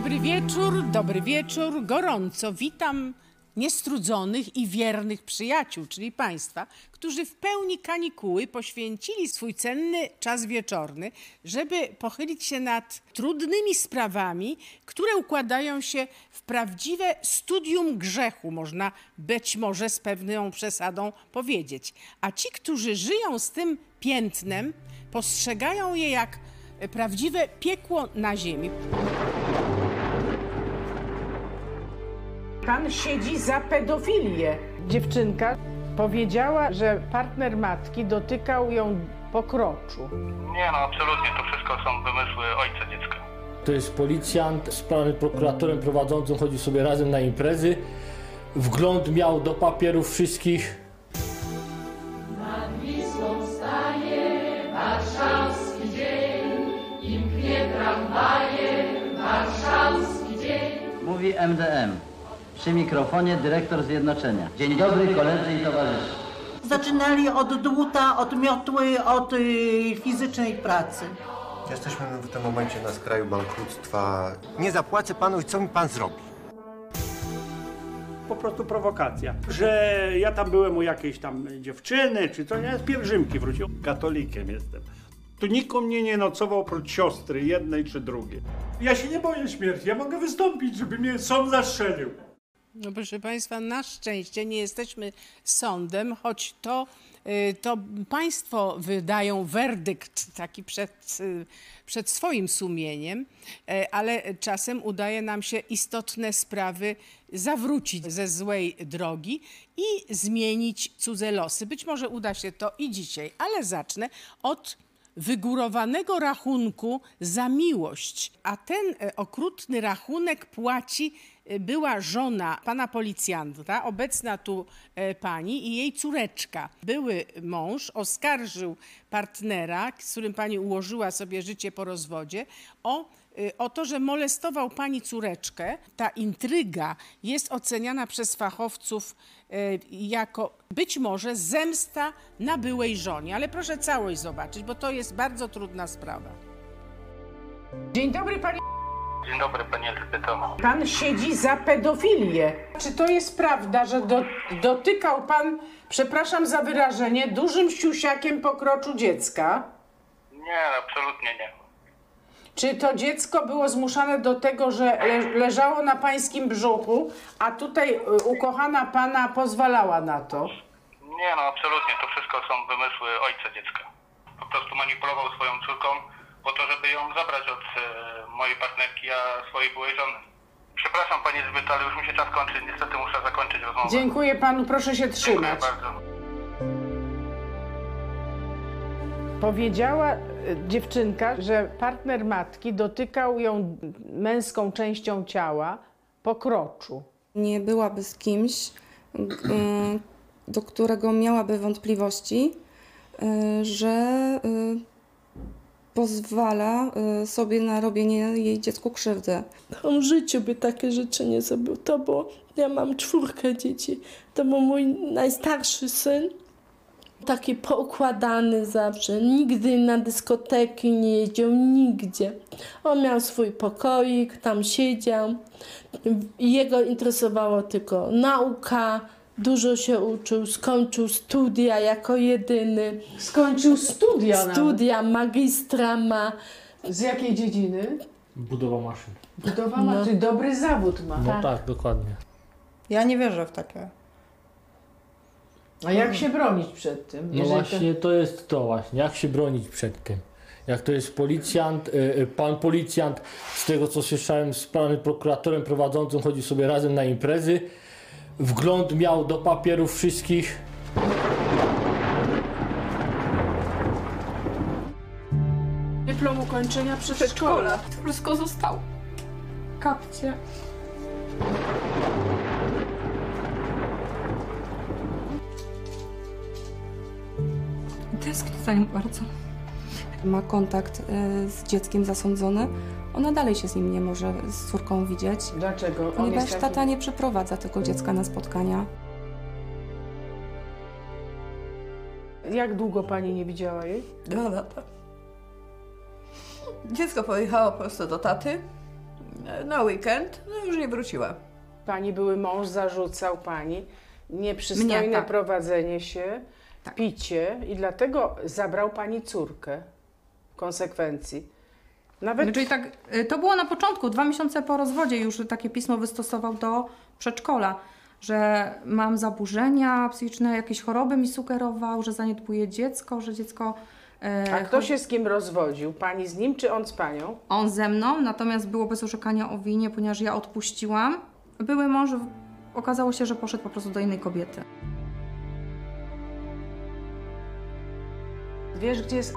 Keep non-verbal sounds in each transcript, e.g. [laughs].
Dobry wieczór, dobry wieczór. Gorąco witam niestrudzonych i wiernych przyjaciół, czyli Państwa, którzy w pełni kanikuły poświęcili swój cenny czas wieczorny, żeby pochylić się nad trudnymi sprawami, które układają się w prawdziwe studium grzechu, można być może z pewną przesadą powiedzieć. A ci, którzy żyją z tym piętnem, postrzegają je jak prawdziwe piekło na ziemi. Pan siedzi za pedofilię. Dziewczynka powiedziała, że partner matki dotykał ją po kroczu. Nie no, absolutnie, to wszystko są wymysły ojca dziecka. To jest policjant z panem prokuratorem prowadzącym, chodzi sobie razem na imprezy. Wgląd miał do papierów wszystkich. Nad Wisłą staje warszawski dzień, im pnie tramwaje, warszawski dzień. Mówi MDM. Przy mikrofonie dyrektor Zjednoczenia. Dzień dobry koledzy i towarzysze. Zaczynali od dłuta, od miotły, od y, fizycznej pracy. Jesteśmy w tym momencie na skraju bankructwa. Nie zapłacę panu i co mi pan zrobi? po prostu prowokacja, że ja tam byłem u jakiejś tam dziewczyny, czy co, ja z pielgrzymki wrócił. Katolikiem jestem. Tu nikt u mnie nie nocował oprócz siostry, jednej czy drugiej. Ja się nie boję śmierci, ja mogę wystąpić, żeby mnie sąd zastrzelił. No proszę Państwa, na szczęście nie jesteśmy sądem, choć to, y, to Państwo wydają werdykt taki przed, y, przed swoim sumieniem, e, ale czasem udaje nam się istotne sprawy zawrócić ze złej drogi i zmienić cudze losy. Być może uda się to i dzisiaj, ale zacznę od wygórowanego rachunku za miłość. A ten okrutny rachunek płaci była żona pana policjanta, obecna tu e, pani i jej córeczka. Były mąż oskarżył partnera, z którym pani ułożyła sobie życie po rozwodzie, o y, o to, że molestował pani córeczkę. Ta intryga jest oceniana przez fachowców y, jako być może zemsta na byłej żonie. Ale proszę całość zobaczyć, bo to jest bardzo trudna sprawa. Dzień dobry, pani. Dzień dobry, pani Elżbieto. Pan siedzi za pedofilię. Czy to jest prawda, że do, dotykał pan, przepraszam za wyrażenie, dużym siusiakiem po kroczu dziecka? Nie, absolutnie nie. Czy to dziecko było zmuszane do tego, że le leżało na pańskim brzuchu, a tutaj y, ukochana pana pozwalała na to? Nie no, absolutnie, to wszystko są wymysły ojca dziecka. Po prostu manipulował swoją córką po to, żeby ją zabrać od e, mojej partnerki, a swojej byłej żony. Przepraszam pani Elżbieto, ale już mi się czas kończy, niestety muszę zakończyć rozmowę. Dziękuję panu, proszę się Dziękuję trzymać. bardzo. Powiedziała y, dziewczynka, że partner matki dotykał ją męską częścią ciała po kroczu. nie byłaby z kimś, g- y, do którego miałaby wątpliwości, y, że y, pozwala y, sobie na robienie jej dziecku krzywdy. On w życiu by takie rzeczy nie zrobił. To było, ja mam czwórkę dzieci. To był mój najstarszy syn. Taki poukładany zawsze. Nigdy na dyskoteki nie jeździł, nigdzie. On miał swój pokoik, tam siedział. Jego interesowała tylko nauka. Dużo się uczył, skończył studia jako jedyny. Skończył studia. nawet. Studia magistra ma. Z jakiej dziedziny? Budowa maszyn. Budowa No. czyli dobry zawód ma. No tak, dokładnie. Ja nie wierzę w takie. A jak się bronić przed tym? No jeżeli to- właśnie to jest to właśnie, jak się bronić przed tym. Jak to jest policjant, y, y, pan policjant, z tego co słyszałem z panem prokuratorem prowadzącym, chodzi sobie razem na imprezy. Wgląd miał do papierów wszystkich. Dyplom ukończenia przedszkola. Wszystko zostało. Kapcie. Tęsknię za nim bardzo. Ma kontakt y, z dzieckiem zasądzony. Ona dalej się z nim nie może z córką widzieć, Dlaczego? On ponieważ jest taki- tata nie przyprowadza tego dziecka na spotkania. Jak długo pani nie widziała jej? Dwa lata. Dziecko pojechało po prostu do taty, e, na weekend, no już nie wróciła. Pani były mąż zarzucał pani nieprzystojne Mnie, tak. prowadzenie się, picie i dlatego zabrał pani córkę konsekwencji. Nawet Czyli tak, y, to było na początku, dwa miesiące po rozwodzie już takie pismo wystosował do przedszkola, że mam zaburzenia psychiczne, jakieś choroby mi sugerował, że zaniedbuje dziecko, że dziecko... e, A kto chodzi- się z kim rozwodził? Pani z nim czy on z panią? On ze mną, natomiast było bez orzekania o winie, ponieważ ja odpuściłam. Były mąż, okazało się, że poszedł po prostu do innej kobiety. Wiesz, gdzie jest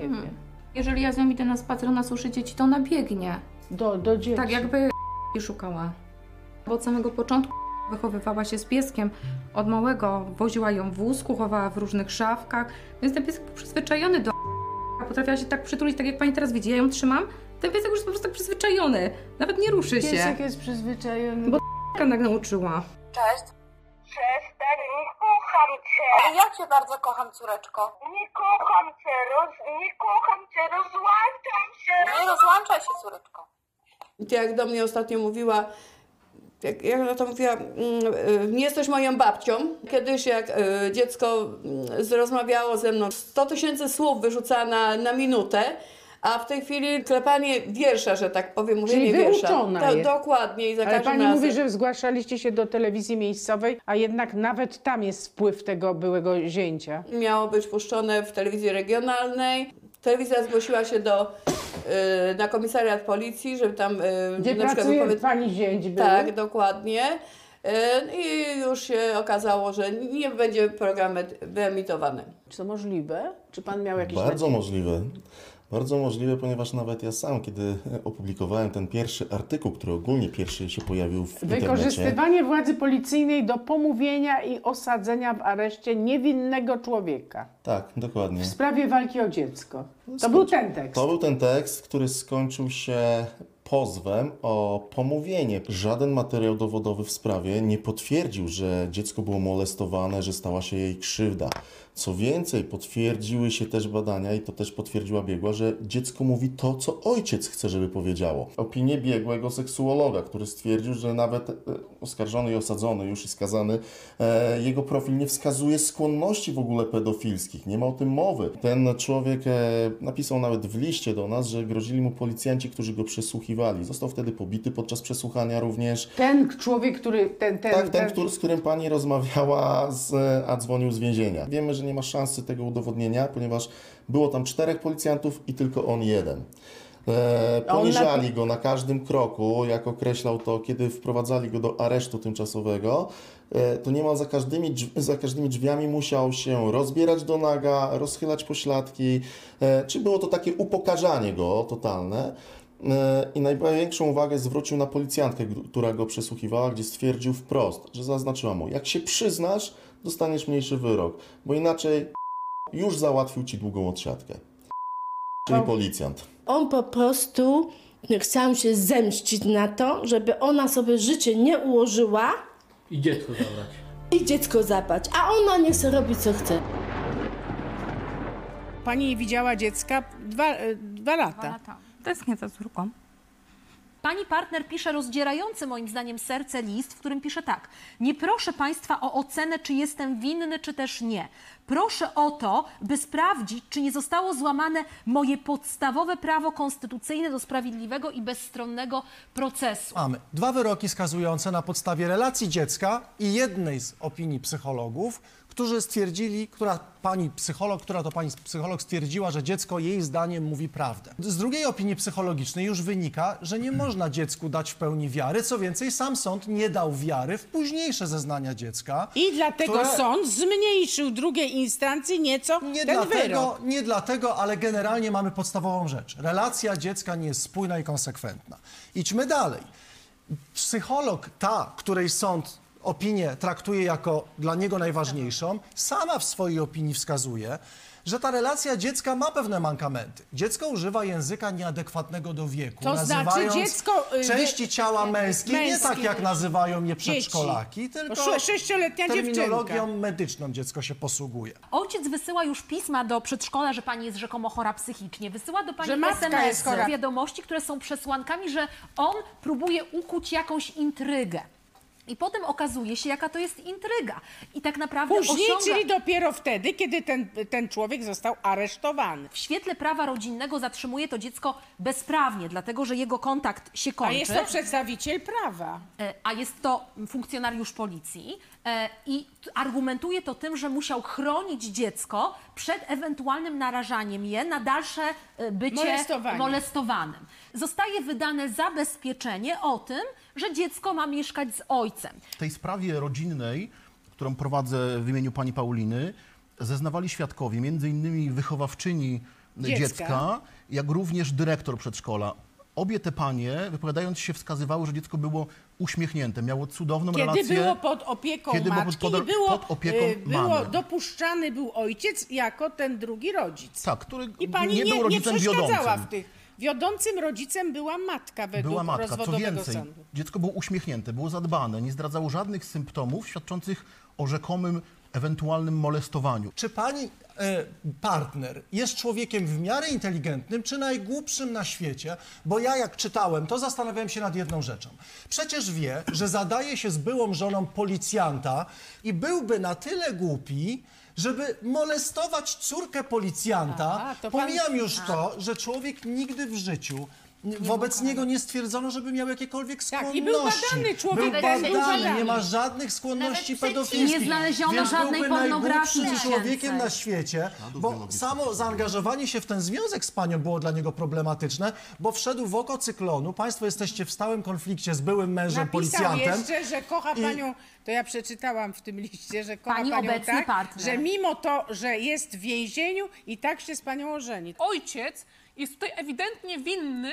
Nie wiem. Jeżeli ja z nią idę na spacer, ona słyszy dzieci, to ona biegnie. Do, do dzieci. Tak jakby szukała. Bo od samego początku wychowywała się z pieskiem. Od małego woziła ją w wózku, chowała w różnych szafkach, więc ten piesek był przyzwyczajony do Potrafiła się tak przytulić, tak jak pani teraz widzi. Ja ją trzymam, ten piesek już jest po prostu tak przyzwyczajony. Nawet nie ruszy się. Piesek jest przyzwyczajony. Bo tak nauczyła. Cześć. Cię. Ja cię bardzo kocham, córeczko. Nie kocham cię, roz... nie kocham cię, rozłączam się. Nie rozłączaj się, córeczko. Jak do mnie ostatnio mówiła, jak, jak ona to mówiła, mm, y, nie jesteś moją babcią. Kiedyś jak y, dziecko mm, rozmawiało ze mną, 100 tysięcy słów wyrzucała na, na minutę, a w tej chwili klepanie wiersza, że tak powiem, mówienie Czyli wiersza. To, jest. dokładnie i za Ale pani razem. mówi, że zgłaszaliście się do telewizji miejscowej, a jednak nawet tam jest wpływ tego byłego zięcia. Miało być puszczone w telewizji regionalnej. Telewizja zgłosiła się do, y, na komisariat policji, żeby tam... y, Gdzie na przykład pracuje wypowiedz- pani zięć był? Tak, dokładnie. Y, I już się okazało, że nie będzie program wyemitowany. Czy to możliwe? Czy pan miał jakieś Bardzo nadzieje? możliwe. Bardzo możliwe, ponieważ nawet ja sam, kiedy [laughs] opublikowałem ten pierwszy artykuł, który ogólnie pierwszy się pojawił w internecie. Wykorzystywanie władzy policyjnej do pomówienia i osadzenia w areszcie niewinnego człowieka Tak, dokładnie. w sprawie walki o dziecko. To był ten tekst. To był ten tekst, który skończył się pozwem o pomówienie. Żaden materiał dowodowy w sprawie nie potwierdził, że dziecko było molestowane, że stała się jej krzywda. Co więcej, potwierdziły się też badania, i to też potwierdziła biegła, że dziecko mówi to, co ojciec chce, żeby powiedziało. Opinie biegłego seksuologa, który stwierdził, że nawet e, oskarżony i osadzony, już i skazany, e, jego profil nie wskazuje skłonności w ogóle pedofilskich. Nie ma o tym mowy. Ten człowiek e, napisał nawet w liście do nas, że grozili mu policjanci, którzy go przesłuchiwali. Został wtedy pobity podczas przesłuchania również. Ten człowiek, który... Ten, ten, Tak, ten, który, z którym pani rozmawiała, z, a dzwonił z więzienia. Wiemy, że nie ma szansy tego udowodnienia, ponieważ było tam czterech policjantów i tylko on jeden. E, poniżali go na każdym kroku, jak określał to, kiedy wprowadzali go do aresztu tymczasowego, e, to niemal za każdymi, za każdymi drzwiami musiał się rozbierać do naga, rozchylać pośladki, e, czy było to takie upokarzanie go totalne. E, I największą uwagę zwrócił na policjantkę, która go przesłuchiwała, gdzie stwierdził wprost, że zaznaczyła mu, jak się przyznasz, dostaniesz mniejszy wyrok, bo inaczej już załatwił ci długą odsiadkę. Czyli policjant. On po prostu chciał się zemścić na to, żeby ona sobie życie nie ułożyła I dziecko zabrać. i dziecko zabrać, a ona nie chce robić co chce. Pani nie widziała dziecka dwa, e, dwa lata. Tęsknię za córką. Pani partner pisze rozdzierający moim zdaniem serce list, w którym pisze tak. Nie proszę Państwa o ocenę, czy jestem winny, czy też nie. Proszę o to, by sprawdzić, czy nie zostało złamane moje podstawowe prawo konstytucyjne do sprawiedliwego i bezstronnego procesu. Mamy dwa wyroki skazujące na podstawie relacji dziecka i jednej z opinii psychologów, którzy stwierdzili, która pani psycholog, która to pani psycholog stwierdziła, że dziecko jej zdaniem mówi prawdę. Z drugiej opinii psychologicznej już wynika, że nie można dziecku dać w pełni wiary. Co więcej, sam sąd nie dał wiary w późniejsze zeznania dziecka. I dlatego które- sąd zmniejszył drugiej instancji nieco Nie ten dlatego, wyrok. nie dlatego, ale generalnie mamy podstawową rzecz. Relacja dziecka nie jest spójna i konsekwentna. Idźmy dalej. Psycholog, ta, której sąd opinię traktuje jako dla niego najważniejszą, sama w swojej opinii wskazuje, że ta relacja dziecka ma pewne mankamenty. Dziecko używa języka nieadekwatnego do wieku, To znaczy nazywając dziecko, y, części ciała męskie, nie męskie. tak jak nazywają je Dzieci. przedszkolaki, tylko sze- sześcioletnia terminologią dziewczynka. medyczną dziecko się posługuje. Ojciec wysyła już pisma do przedszkola, że pani jest rzekomo chora psychicznie. Wysyła do pani Że matka jest chora. SMS-y, wiadomości, które są przesłankami, że on próbuje ukuć jakąś intrygę. I potem okazuje się, jaka to jest intryga. I tak naprawdę Później, osiąga... czyli dopiero wtedy, kiedy ten, ten człowiek został aresztowany. W świetle prawa rodzinnego zatrzymuje to dziecko bezprawnie, dlatego że jego kontakt się A kończy. jest to przedstawiciel prawa. E, a jest to funkcjonariusz policji e, i argumentuje to tym, że musiał chronić dziecko przed ewentualnym narażaniem je na dalsze e, bycie Molestowanie. molestowanym. Zostaje wydane zabezpieczenie o tym, że dziecko ma mieszkać z ojcem. W tej sprawie rodzinnej, którą prowadzę w imieniu pani Pauliny, zeznawali świadkowie, między innymi wychowawczyni Dziecka. dziecka, jak również dyrektor przedszkola. Obie te panie, wypowiadając się, wskazywały, że dziecko było uśmiechnięte, miało cudowną Kiedy relację. było pod opieką Kiedy było matki pod- i było, pod opieką y, było mamy. dopuszczany był ojciec jako ten drugi rodzic. Tak, który I pani nie nie, był rodzicem nie przeszkadzała wiodącym. w tych. Wiodącym rodzicem była matka według Była matka. Co więcej, sądu. dziecko było uśmiechnięte, było zadbane, nie zdradzało żadnych symptomów świadczących o rzekomym ewentualnym molestowaniu. Czy pani e, partner jest człowiekiem w miarę inteligentnym, czy najgłupszym na świecie? Bo ja jak czytałem, to zastanawiałem się nad jedną rzeczą. Przecież wie, że zadaje się z byłą żoną policjanta i byłby na tyle głupi, żeby molestować córkę policjanta. A, to pan- Pomijam już to, że człowiek nigdy w życiu wobec niego nie stwierdzono, żeby miał jakiekolwiek skłonności. Tak, i był badany człowiek, Był badany, badany. nie ma żadnych skłonności Nawet pedofilskich. nie znaleziono więc żadnej byłby pornografii najgłupszym człowiekiem na świecie, bo samo zaangażowanie się w ten związek z panią było dla niego problematyczne, bo wszedł w oko cyklonu. Państwo jesteście w stałym konflikcie z byłym mężem Napisał policjantem. jeszcze, że kocha I- panią, to ja przeczytałam w tym liście, że kocha Pani panią obecny tak, partner. że mimo to, że jest w więzieniu i tak się z panią ożeni. Ojciec jest tutaj ewidentnie winny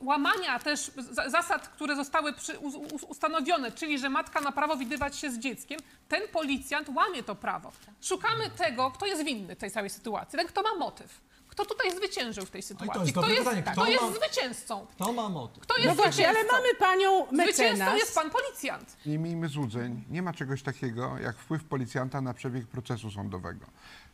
łamania też za- zasad, które zostały przy, u, u, ustanowione, czyli że matka ma prawo widywać się z dzieckiem. Ten policjant łamie to prawo. Szukamy tego, kto jest winny tej całej sytuacji, ten, kto ma motyw. Kto tutaj zwyciężył w tej sytuacji? jest kto jest, kto Kto jest ma- zwycięzcą? Kto ma motyw? Kto jest No właśnie, ale zwycięzcą? mamy panią Zwycięzcą mecenas. jest pan policjant. Nie miejmy złudzeń, nie ma czegoś takiego jak wpływ policjanta na przebieg procesu sądowego.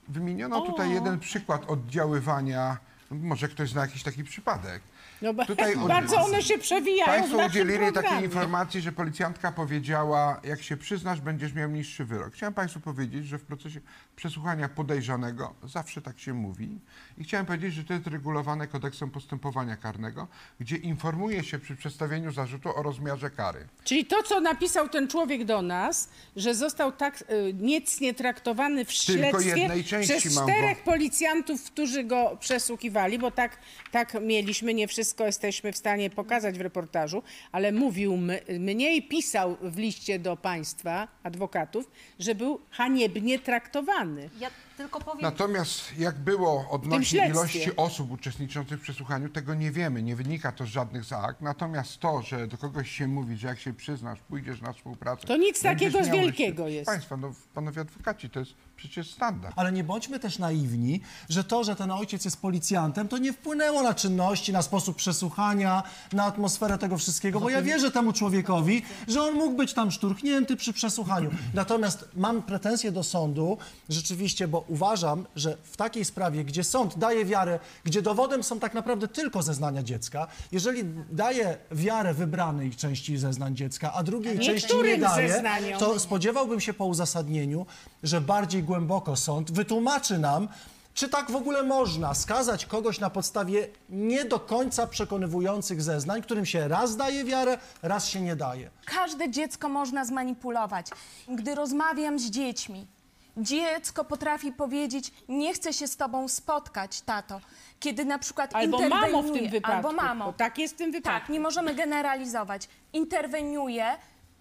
Wymieniono tutaj jeden przykład oddziaływania, może ktoś zna jakiś taki przypadek. No ba- Tutaj [laughs] od- bardzo one się przewijają w Państwo naszym udzielili takiej programie. informacji, że policjantka powiedziała, jak się przyznasz, będziesz miał niższy wyrok. Chciałem Państwu powiedzieć, że w procesie przesłuchania podejrzanego zawsze tak się mówi. I chciałem powiedzieć, że to jest regulowane kodeksem postępowania karnego, gdzie informuje się przy przedstawieniu zarzutu o rozmiarze kary. Czyli to, co napisał ten człowiek do nas, że został tak y, niecnie traktowany w Tylko śledztwie przez czterech policjantów, którzy go przesłuchiwali, bo tak, tak mieliśmy, nie wszystko jesteśmy w stanie pokazać w reportażu, ale mówił m- mnie i pisał w liście do państwa, adwokatów, że był haniebnie traktowany. Ja tylko powiem... Natomiast jak było odnośnie ilości osób uczestniczących w przesłuchaniu, tego nie wiemy, nie wynika to z żadnych z akt. Natomiast to, że do kogoś się mówi, że jak się przyznasz, pójdziesz na współpracę... To nic takiego wielkiego jeszcze- jest. Państwa, no, panowie adwokaci, to jest przecież standard. Ale nie bądźmy też naiwni, że to, że ten ojciec jest policjantem, to nie wpłynęło na czynności, na sposób przesłuchania, na atmosferę tego wszystkiego, bo ja wierzę temu człowiekowi, że on mógł być tam szturchnięty przy przesłuchaniu. Natomiast mam pretensje do sądu, rzeczywiście, bo uważam, że w takiej sprawie, gdzie sąd daje wiarę, gdzie dowodem są tak naprawdę tylko zeznania dziecka, jeżeli daje wiarę wybranej części zeznań dziecka, a drugiej części nie daje, zeznaniom. to spodziewałbym się po uzasadnieniu, że bardziej głęboko sąd wytłumaczy nam, czy tak w ogóle można skazać kogoś na podstawie nie do końca przekonywujących zeznań, którym się raz daje wiarę, raz się nie daje. Każde dziecko można zmanipulować. Gdy rozmawiam z dziećmi, dziecko potrafi powiedzieć: Nie chcę się z tobą spotkać, tato. Kiedy na przykład Albo mamo w tym interweniuje- wypadku. Albo mamo. Bo tak jest w tym wypadku. Tak, nie możemy generalizować. Interweniuję,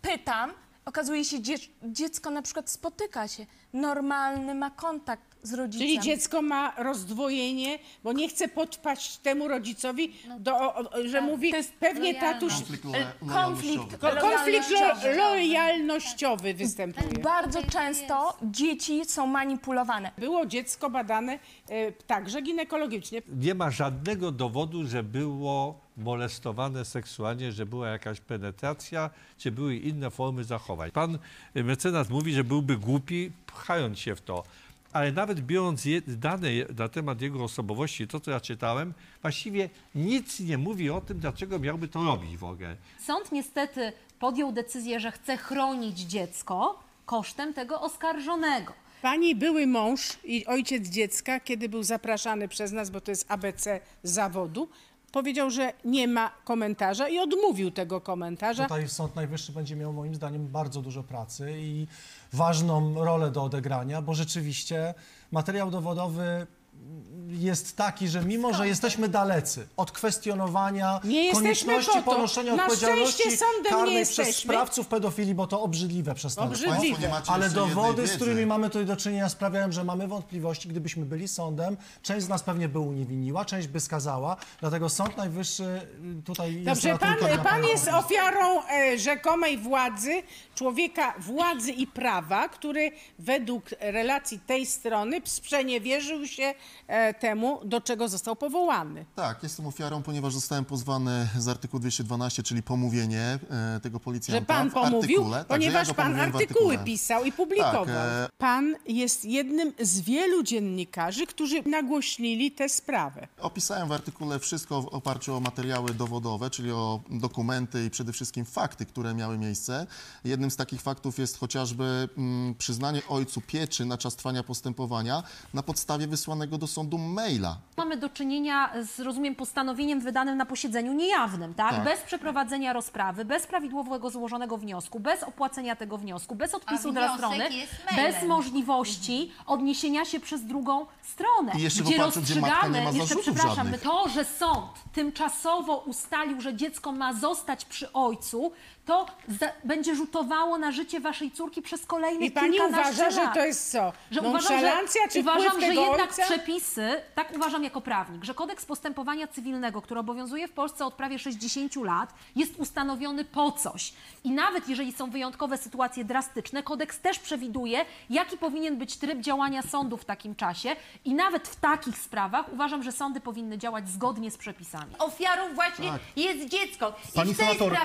pytam, okazuje się, dzie- dziecko na przykład spotyka się, normalny ma kontakt z rodzicem. Czyli dziecko ma rozdwojenie, bo nie chce podpaść temu rodzicowi, do, o, o, że mówi pewnie tatuś... Konflikt e, lo- konflikt, lojalnościowy. konflikt lo, Lojalnościowy. lojalnościowy występuje. Bardzo często dzieci są manipulowane. Było dziecko badane e, także ginekologicznie. Nie ma żadnego dowodu, że było molestowane seksualnie, że była jakaś penetracja, czy były inne formy zachowań. Pan mecenas mówi, że byłby głupi, pchając się w to. Ale nawet biorąc je, dane na temat jego osobowości, to co ja czytałem, właściwie nic nie mówi o tym, dlaczego miałby to robić w ogóle. Sąd niestety podjął decyzję, że chce chronić dziecko kosztem tego oskarżonego. Pani były mąż i ojciec dziecka, kiedy był zapraszany przez nas, bo to jest ABC zawodu, powiedział, że nie ma komentarza i odmówił tego komentarza. Tutaj Sąd Najwyższy będzie miał moim zdaniem bardzo dużo pracy i ważną rolę do odegrania, bo rzeczywiście materiał dowodowy jest taki, że mimo, że jesteśmy dalecy od kwestionowania Nie jesteśmy konieczności po to. ponoszenia Na odpowiedzialności szczęście sądem nie karnej jesteśmy. przez sprawców pedofilii, bo to obrzydliwe przestępstwo. Obrzydliwe. Państwo nie macie Ale jeszcze jednej dowody, z wiedzy. którymi mamy tutaj do czynienia sprawiają, że mamy wątpliwości. Gdybyśmy byli sądem, część z nas pewnie by uniewinniła, część by skazała, dlatego Sąd Najwyższy y, tutaj jest Dobrze, pan, na pan pana jest ofiarą e, rzekomej władzy, człowieka władzy i prawa, który według relacji tej strony sprzeniewierzył się temu, do czego został powołany. Tak, jestem ofiarą, ponieważ zostałem pozwany z artykułu 212, czyli pomówienie e, tego policjanta Że pan w pomówił, artykule. Także ponieważ ja go pan artykuły pisał i publikował. Tak, e, Pan jest jednym z wielu dziennikarzy, którzy nagłośnili tę sprawę. Opisałem w artykule wszystko w oparciu o materiały dowodowe, czyli o dokumenty i przede wszystkim fakty, które miały miejsce. Jednym z takich faktów jest chociażby mm, przyznanie ojcu pieczy na czas trwania postępowania na podstawie wysłanego do sądu maila. Mamy do czynienia z, rozumiem, postanowieniem wydanym na posiedzeniu niejawnym, tak? Tak. Bez przeprowadzenia rozprawy, bez prawidłowego złożonego wniosku, bez opłacenia tego wniosku, bez odpisu dla wniosek strony, jest mailem. bez możliwości odniesienia się przez drugą stronę. I jeszcze gdzie oparciu, gdzie matka nie ma jeszcze zarzutów przepraszam, żadnych. to, że sąd tymczasowo ustalił, że dziecko ma zostać przy ojcu, to za, będzie rzutowało na życie waszej córki przez kolejnych I pani kilkanaście uważa, że lat. to jest co? Że uważam, że, czy uważam, że jednak ojca? przepisy, tak uważam jako prawnik, że kodeks postępowania cywilnego, który obowiązuje w Polsce od prawie 60 lat, jest ustanowiony po coś. I nawet jeżeli są wyjątkowe sytuacje drastyczne, kodeks też przewiduje, jaki powinien być tryb działania sądu w takim czasie. I nawet w takich sprawach uważam, że sądy powinny działać zgodnie z przepisami. Ofiarą właśnie Tak. jest dziecko. I Pani w tej senator,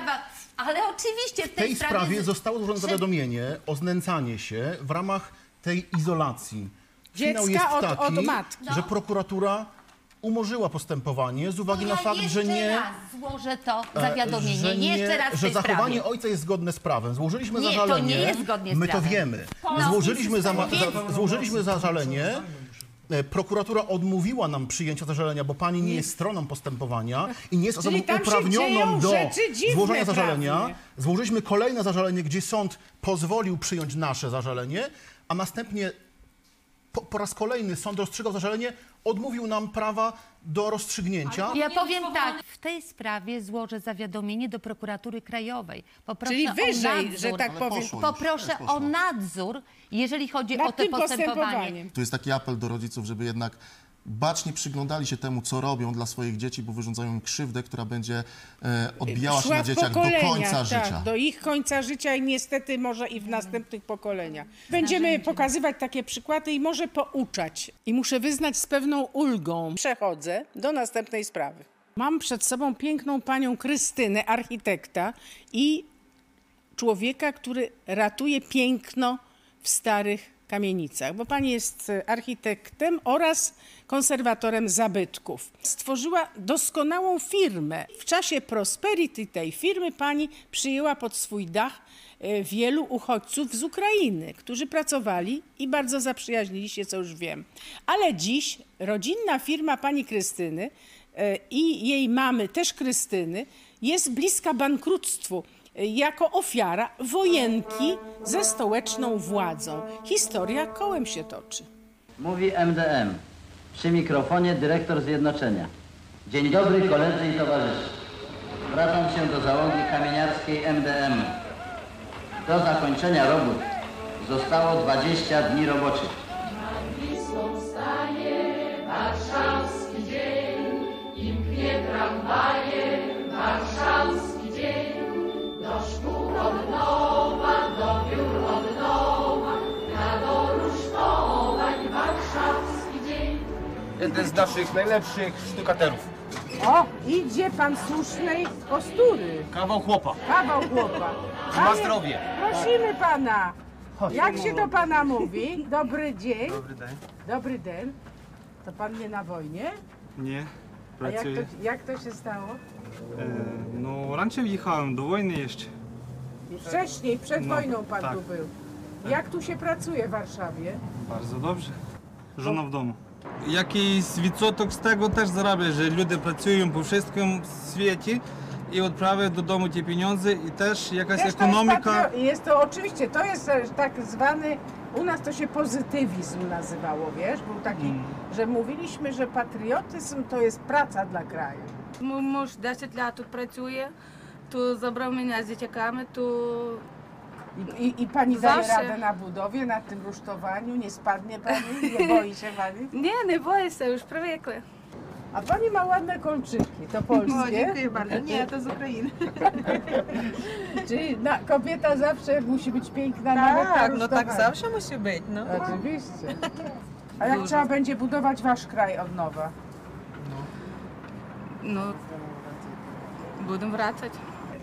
ale oczywiście w tej, tej sprawie zostało złożone zawiadomienie o znęcanie się w ramach tej izolacji. Finał Dziecka jest od- taki, od matki. że prokuratura umorzyła postępowanie z uwagi ja na fakt, jeszcze że nie... raz złożę to e, zawiadomienie. że nie, jeszcze raz w że tej zachowanie sprawie. ojca jest zgodne z prawem. Złożyliśmy Nie, to zażalenie. nie jest zgodnie z My to prawem. wiemy. Polskim Złożyliśmy, za, za, złożyliśmy zażalenie. E, Prokuratura odmówiła nam przyjęcia zażalenia, bo pani nie jest stroną postępowania i nie jest Czyli osobą tam się uprawnioną dzieją do rzeczy dziwne złożenia zażalenia. prawnie. Złożyliśmy kolejne zażalenie, gdzie sąd pozwolił przyjąć nasze zażalenie, a następnie po, po raz kolejny sąd rozstrzygał zażalenie, odmówił nam prawa do rozstrzygnięcia. Ja powiem tak, w tej sprawie złożę zawiadomienie do prokuratury krajowej. Poproszę Czyli o wyżej, nadzór, że tak powiem. poszło Poproszę poszło. o nadzór, jeżeli chodzi Nad o to tym postępowanie. postępowaniem. Tu jest taki apel do rodziców, żeby jednak bacznie przyglądali się temu, co robią dla swoich dzieci, bo wyrządzają im krzywdę, która będzie e, odbijała się Szła na w dzieciach do końca tak, życia. do ich końca życia i niestety może i w następnych pokoleniach. Będziemy pokazywać takie przykłady i może pouczać. I muszę wyznać z pewną ulgą. Przechodzę do następnej sprawy. Mam przed sobą piękną panią Krystynę, architekta i człowieka, który ratuje piękno w starych kamienicach, bo pani jest e, architektem oraz konserwatorem zabytków. Stworzyła doskonałą firmę. W czasie prosperity tej firmy pani przyjęła pod swój dach e, wielu uchodźców z Ukrainy, którzy pracowali i bardzo zaprzyjaźnili się, co już wiem. Ale dziś rodzinna firma pani Krystyny e, i jej mamy, też Krystyny, jest bliska bankructwu jako ofiara wojenki ze stołeczną władzą. Historia kołem się toczy. Mówi MDM. Przy mikrofonie dyrektor Zjednoczenia. Dzień dobry koledzy i towarzysze. Zwracam się do załogi kamieniarskiej MDM. Do zakończenia robót zostało 20 dni roboczych. Warszawski dzień, i mknie tramwaje, warszawski dzień. Jeden z naszych najlepszych sztukaterów. O, idzie pan słusznej postury. Kawał chłopa. Kawał chłopa. Ma Panie, zdrowie. Prosimy pana. Chodź. Jak się do pana mówi? Dobry dzień. Dobry dzień. Dobry dzień. To pan nie na wojnie? Nie, A jak pracuję. to, jak to się stało? E, no, raczej jechałem do wojny jeszcze. I wcześniej, przed No, wojną pan tak. tu był. Jak tu się pracuje w Warszawie? Bardzo dobrze. Żona w domu. Jakiś відсоток z tego też zarabia, że ludzie pracują po wszystkim świecie i odprawiają do domu te pieniądze i też jakaś Też to ekonomika. Jest, patrio- jest to oczywiście, to jest e, tak zwany, u nas to się pozytywizm nazywało, wiesz? Był taki, Mm. że mówiliśmy, że patriotyzm to jest praca dla kraju. Mój mąż 10 lat tu pracuje, tu zabrał mnie z dzieciakami, tu... I, i, i pani daje Zawsze. radę na budowie, na tym rusztowaniu? Nie spadnie pani? Nie boi się pani? [laughs] Nie, nie boję się, już przywykły. A pani ma ładne kolczyki, to polskie? O, dziękuję bardzo. Nie, to z Ukrainy. [laughs] Czyli na, kobieta zawsze musi być piękna nawet na Tak, no tak zawsze musi być, no. Oczywiście. A jak Dużo. trzeba będzie budować wasz kraj od nowa? No, będę wracać.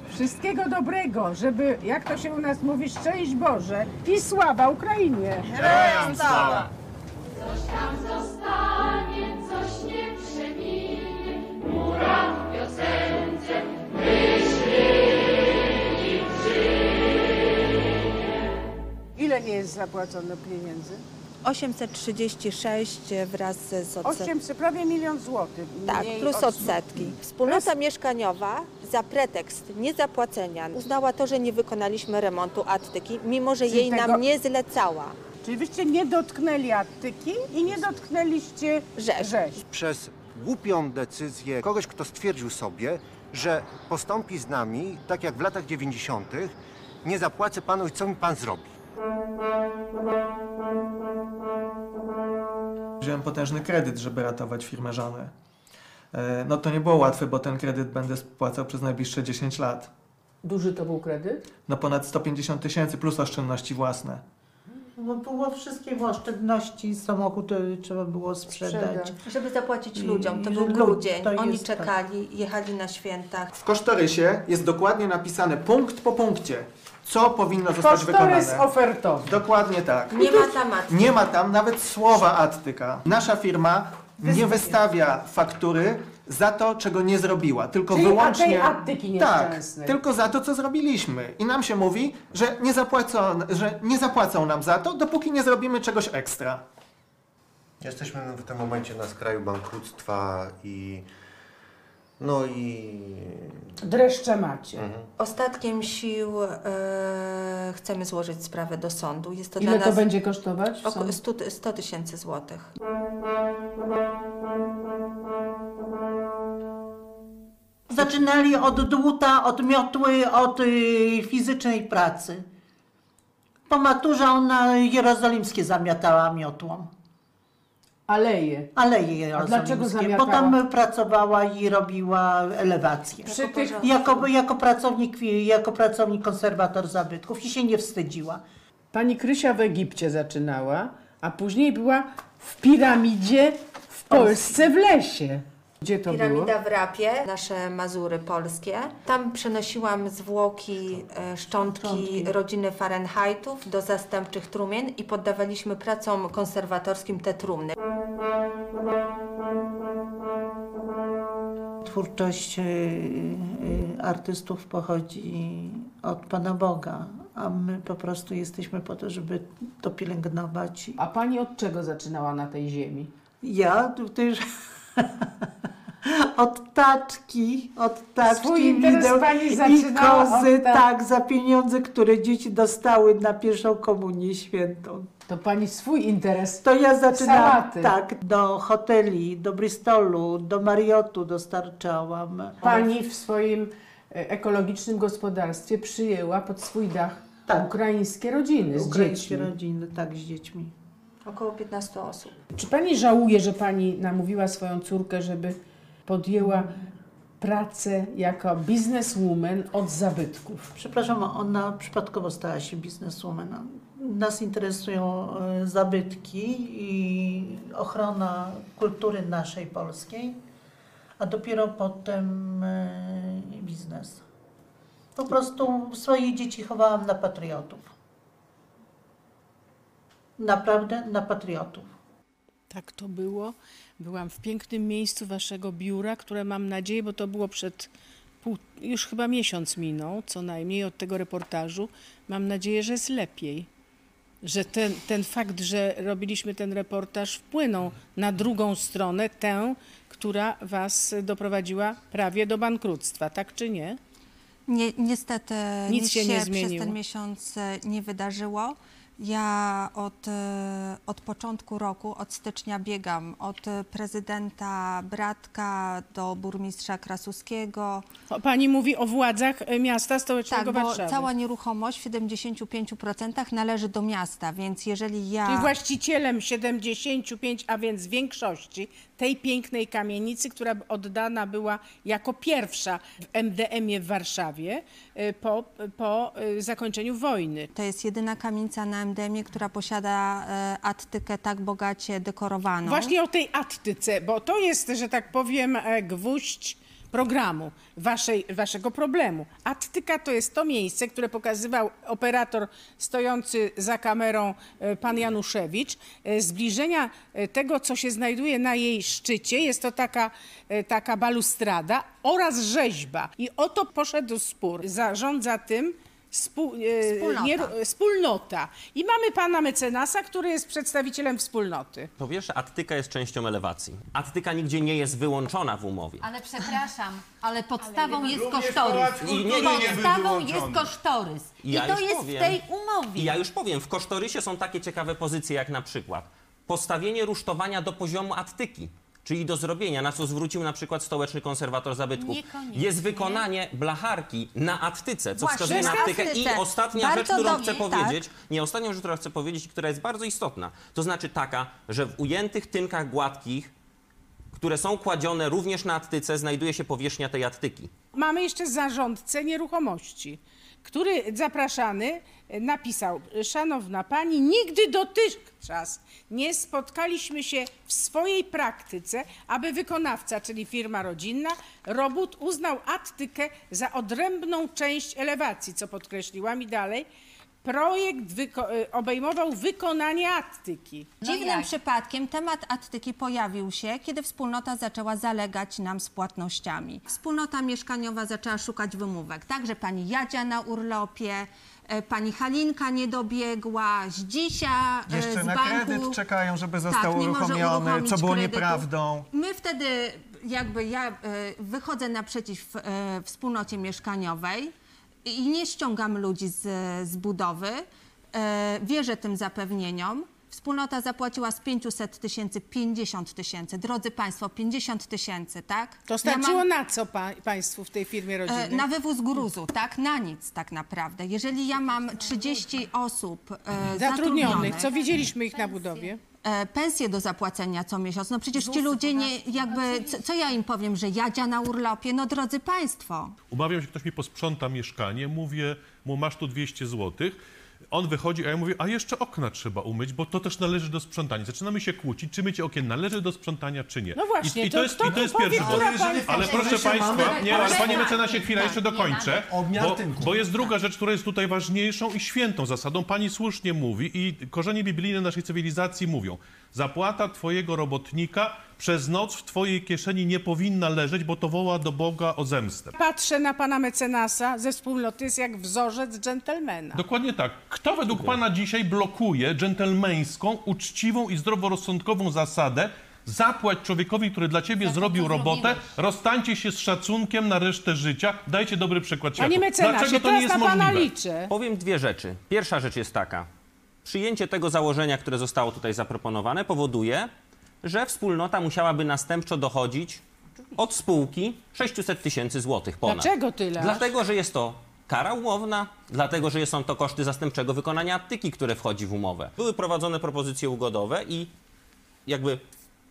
Wszystkiego dobrego, żeby, jak to się u nas mówi, szczęść Boże i sława Ukrainie! Herojem Ile nie jest zapłacone pieniędzy? 836 wraz z odsetkiem. 800, prawie milion złotych. Tak, mniej plus od- odsetki. Wspólnota mieszkaniowa za pretekst niezapłacenia uznała to, że nie wykonaliśmy remontu attyki, mimo że Czyli jej tego- nam nie zlecała. Czyli wyście nie dotknęli Attyki i nie dotknęliście Rzesz. przez głupią decyzję kogoś, kto stwierdził sobie, że postąpi z nami tak jak w latach 90., nie zapłacę panu i co mi pan zrobi. Wziąłem potężny kredyt, żeby ratować firmę żony. E, No to nie było łatwe, bo ten kredyt będę spłacał przez najbliższe 10 lat. Duży to był kredyt? No ponad 150 tysięcy plus oszczędności własne. Bo było wszystkie oszczędności, samochód e, trzeba było sprzedać. Żeby zapłacić I- ludziom, to i był grudzień, to oni jest tak. czekali, jechali na świętach. W kosztorysie jest dokładnie napisane punkt po punkcie, co powinno zostać Kosztorys wykonane. ofertowy. Dokładnie tak. Nie ma tam attyki. Nie ma tam nawet słowa Attyka. Nasza firma nie wystawia faktury za to, czego nie zrobiła, tylko Czyli wyłącznie... tej Attyki tak, nieszczęsnej. tylko za to, co zrobiliśmy. I nam się mówi, że nie, zapłacą, że nie zapłacą nam za to, dopóki nie zrobimy czegoś ekstra. Jesteśmy w tym momencie na skraju bankructwa i... No i... Dreszcze macie. Ostatkiem sił e, chcemy złożyć sprawę do sądu. Jest to Ile dla to nas będzie kosztować w Około sądzie? 100 100 tysięcy złotych. Zaczynali od dłuta, od miotły, od y, fizycznej pracy. Po maturze ona jerozolimskie zamiatała miotłą. Aleje. Aleje A dlaczego jerozolimskie. zamiatała? Potem pracowała i robiła elewację. Przy tych- Jako, jako, pracownik, jako pracownik konserwator zabytków i się nie wstydziła. Pani Krysia w Egipcie zaczynała, a później była w piramidzie w Polsce w lesie. Gdzie to było? Piramida w Rapie, nasze Mazury polskie. Tam przenosiłam zwłoki, e, szczątki rodziny Fahrenheitów do zastępczych trumien i poddawaliśmy pracom konserwatorskim te trumny. Twórczość y, y, artystów pochodzi od Pana Boga, a my po prostu jesteśmy po to, żeby to pielęgnować. A pani od czego zaczynała na tej ziemi? Ja też [laughs] [laughs] od taczki, od taczki wideł i kozy, ta- tak, za pieniądze, które dzieci dostały na pierwszą komunię świętą. To pani swój interes To ja zaczynałam, Sałaty. tak, do hoteli, do Bristolu, do Mariotu dostarczałam. Pani w swoim e, ekologicznym gospodarstwie przyjęła pod swój dach ukraińskie rodziny z Ukraińskie dziećmi. rodziny, tak, z dziećmi. Około 15 osób. Czy pani żałuje, że pani namówiła swoją córkę, żeby podjęła pracę jako bizneswoman od zabytków? Przepraszam, ona przypadkowo stała się bizneswoman. Nas interesują e, zabytki i ochrona kultury naszej polskiej, a dopiero potem e, biznes. Po prostu swoje dzieci chowałam na patriotów. Naprawdę na patriotów. Tak to było. Byłam w pięknym miejscu waszego biura, które mam nadzieję, bo to było przed pół, już chyba miesiąc minął, co najmniej od tego reportażu. Mam nadzieję, że jest lepiej. Że ten, ten fakt, że robiliśmy ten reportaż, wpłynął na drugą stronę, tę, która was doprowadziła prawie do bankructwa, tak czy nie? Nie, niestety Nic nic, się się, nie przez ten miesiąc e, nie wydarzyło. Ja od, e, od początku roku, od stycznia biegam od e, prezydenta Bratka do burmistrza Krasuskiego. O, Pani mówi o władzach e, miasta stołecznego Tak, bo Warszawy. cała nieruchomość w 75% należy do miasta, więc jeżeli ja... Czyli właścicielem 75, a więc większości tej pięknej kamienicy, która oddana była jako pierwsza w MDM-ie w Warszawie y, po, po zakończeniu wojny. To jest jedyna kamienica na MDM-ie, która posiada e, attykę tak bogacie dekorowaną. Właśnie o tej attyce, bo to jest, że tak powiem, e, gwóźdź programu, waszej, waszego problemu. Attyka to jest to miejsce, które pokazywał operator stojący za kamerą e, pan Januszewicz. Zbliżenia tego, co się znajduje na jej szczycie, jest to taka, taka balustrada oraz rzeźba. I oto poszedł spór. Zarządza tym Spół, e, Wspólnota. nie- wspólnota. I mamy pana mecenasa, który jest przedstawicielem wspólnoty. Po pierwsze, attyka jest częścią elewacji. Attyka nigdzie nie jest wyłączona w umowie. Ale przepraszam, ale podstawą jest Również kosztorys. pałac kultury nie był Podstawą jest kosztorys. I Ja to już jest powiem. w tej umowie. I ja już powiem, w kosztorysie są takie ciekawe pozycje, jak na przykład postawienie rusztowania do poziomu attyki, czyli do zrobienia, na co zwrócił na przykład stołeczny konserwator zabytków. Niekoniecznie. Jest wykonanie blacharki na attyce, co Właśnie, wskazuje na na attykę. I attyce. ostatnia Bardzo rzecz, którą dobrze, chcę tak. powiedzieć, nie, ostatnią rzecz, którą chcę powiedzieć i która jest bardzo istotna, to znaczy taka, że w ujętych tynkach gładkich, które są kładzione również na attyce, znajduje się powierzchnia tej attyki. Mamy jeszcze zarządcę nieruchomości, który zapraszany e, napisał, szanowna pani, nigdy dotychczas nie spotkaliśmy się w swojej praktyce, aby wykonawca, czyli firma rodzinna, robót uznał attykę za odrębną część elewacji, co podkreśliłam i dalej. Projekt wyko- e, obejmował wykonanie attyki. Dziwnym przypadkiem temat attyki pojawił się, kiedy wspólnota zaczęła zalegać nam z płatnościami. Wspólnota mieszkaniowa zaczęła szukać wymówek. Także pani Jadzia na urlopie, e, pani Halinka nie dobiegła, Zdzisia e, Jeszcze z na banku. kredyt czekają, żeby został tak, nie może uruchomiony, co było kredytu. nieprawdą. My wtedy, jakby ja e, wychodzę naprzeciw wspólnocie mieszkaniowej i nie ściągam ludzi z, z budowy. E, wierzę tym zapewnieniom. Wspólnota zapłaciła z 500 tysięcy 50 tysięcy. Drodzy Państwo, 50 tysięcy, tak? To Ja starczyło mam- na co pa, państwu w tej firmie E, rodzinnej? Na wywóz gruzu, tak? Na nic tak naprawdę. Jeżeli ja mam 30 osób e, Zatrudnionych, co widzieliśmy ich na budowie. E, pensje do zapłacenia co miesiąc. No przecież ci ludzie nie, jakby, co, co ja im powiem, że jadzia na urlopie? No drodzy Państwo. Umawiam się, ktoś mi posprząta mieszkanie, mówię mu, masz tu 200 zł. On wychodzi, a ja mówię, a jeszcze okna trzeba umyć, bo to też należy do sprzątania. Zaczynamy się kłócić, czy mycie okien należy do sprzątania, czy nie. No właśnie, I, i to to jest, i to jest pierwszy państwa- Ale proszę Państwa, mamy- nie, ale Panie mecenasie, chwilę, jeszcze Tak, dokończę. Bo, bo jest druga rzecz, która jest tutaj ważniejszą i świętą zasadą. Pani słusznie mówi i korzenie biblijne naszej cywilizacji mówią. Zapłata Twojego robotnika przez noc w Twojej kieszeni nie powinna leżeć, bo to woła do Boga o zemstę. Patrzę na pana mecenasa ze wspólnoty, jest jak wzorzec dżentelmena. Dokładnie tak. Kto według Pana dzisiaj blokuje dżentelmeńską, uczciwą i zdroworozsądkową zasadę zapłać człowiekowi, który dla Ciebie zrobił robotę, rozstańcie się z szacunkiem na resztę życia, dajcie dobry przykład światu. Panie mecenasie, Dlaczego to teraz nie jest na pana możliwe? liczę. Powiem dwie rzeczy. Pierwsza rzecz jest taka. Przyjęcie tego założenia, które zostało tutaj zaproponowane, powoduje, że wspólnota musiałaby następczo dochodzić od spółki 600 tysięcy złotych ponad. Dlaczego tyle? Dlatego, że jest to Kara umowna, dlatego że są to koszty zastępczego wykonania aptyki, które wchodzi w umowę. Były prowadzone propozycje ugodowe i jakby